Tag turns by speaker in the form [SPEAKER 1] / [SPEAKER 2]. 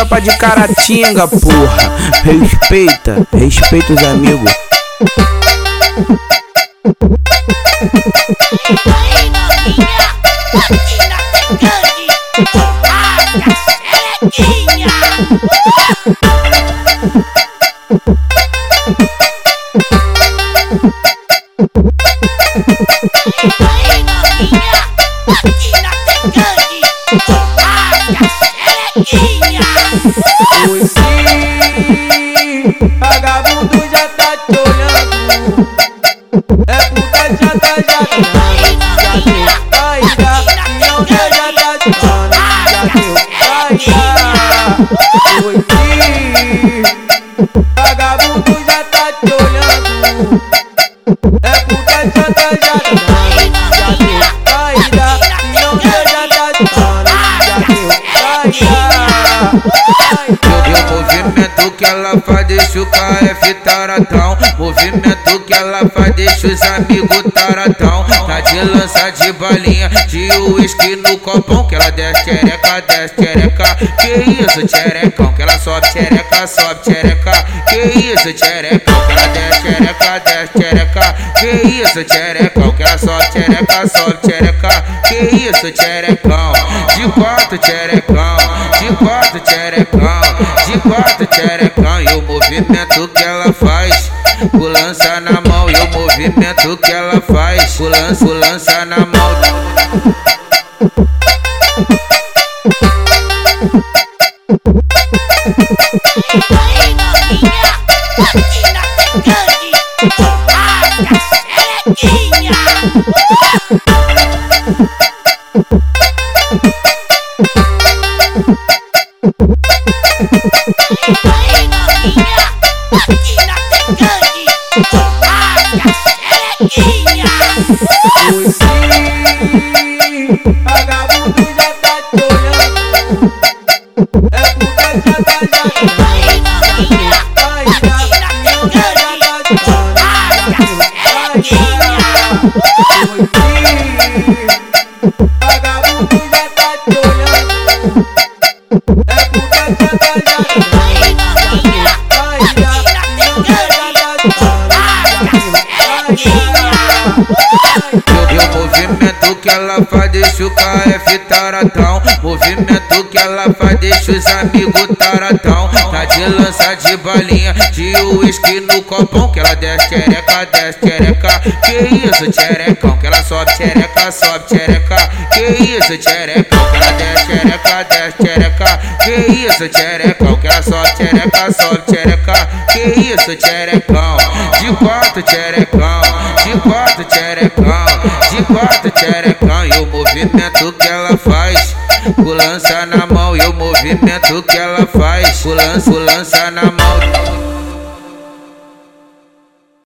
[SPEAKER 1] tropa de Caratinga, porra. Respeita, respeita os amigos.
[SPEAKER 2] Aí
[SPEAKER 3] vagabundo já tá te olhando. É puta já tá já já deu
[SPEAKER 2] aqui na
[SPEAKER 3] Minha já já tá te
[SPEAKER 2] Tecande,
[SPEAKER 3] já deu
[SPEAKER 2] rasga
[SPEAKER 3] caída. Oi, sim, vagabundo já tá te olhando. É puta já tá já já deu caída. Minha já já tá te já deu caída.
[SPEAKER 4] E o movimento que ela faz deixa o KF taradão Movimento que ela faz deixa os amigos taradão Tá de lança de balinha, de uísque no copão Que ela desce tchereca, desce tchereca Que isso tcherecão, que ela sobe tchereca, sobe tchereca Que isso tcherecão, que ela desce tchereca, desce tchereca Que isso tcherecão, que ela sobe tchereca, sobe tchereca Que isso tcherecão, de quatro tcherecão De quatro tcherecão, de quatro tcherecão E o movimento que ela faz. O lança na mão e o movimento que ela faz. O lança, o lança na mão
[SPEAKER 3] vagabundo já tá te olhando. Já tá já vagabundo já tá te olhando. Já tá já
[SPEAKER 4] movimento que ela faz deixa o KF taradão Movimento que ela faz deixa os amigos taradão Tá de lança de balinha, de uísque no copão. Que ela desce tchereca, desce tchereca Que isso tcherecão, que ela sobe tchereca, sobe tchereca Que isso tcherecão, que ela desce tchereca, desce tchereca Que isso tcherecão, que ela sobe tchereca, sobe tchereca Que isso tcherecão, de quatro tcherecão De quatro tcherecão, de quatro tcherecão E o movimento que ela faz. O lança na mão e o movimento que ela faz. O lança, o lança na mão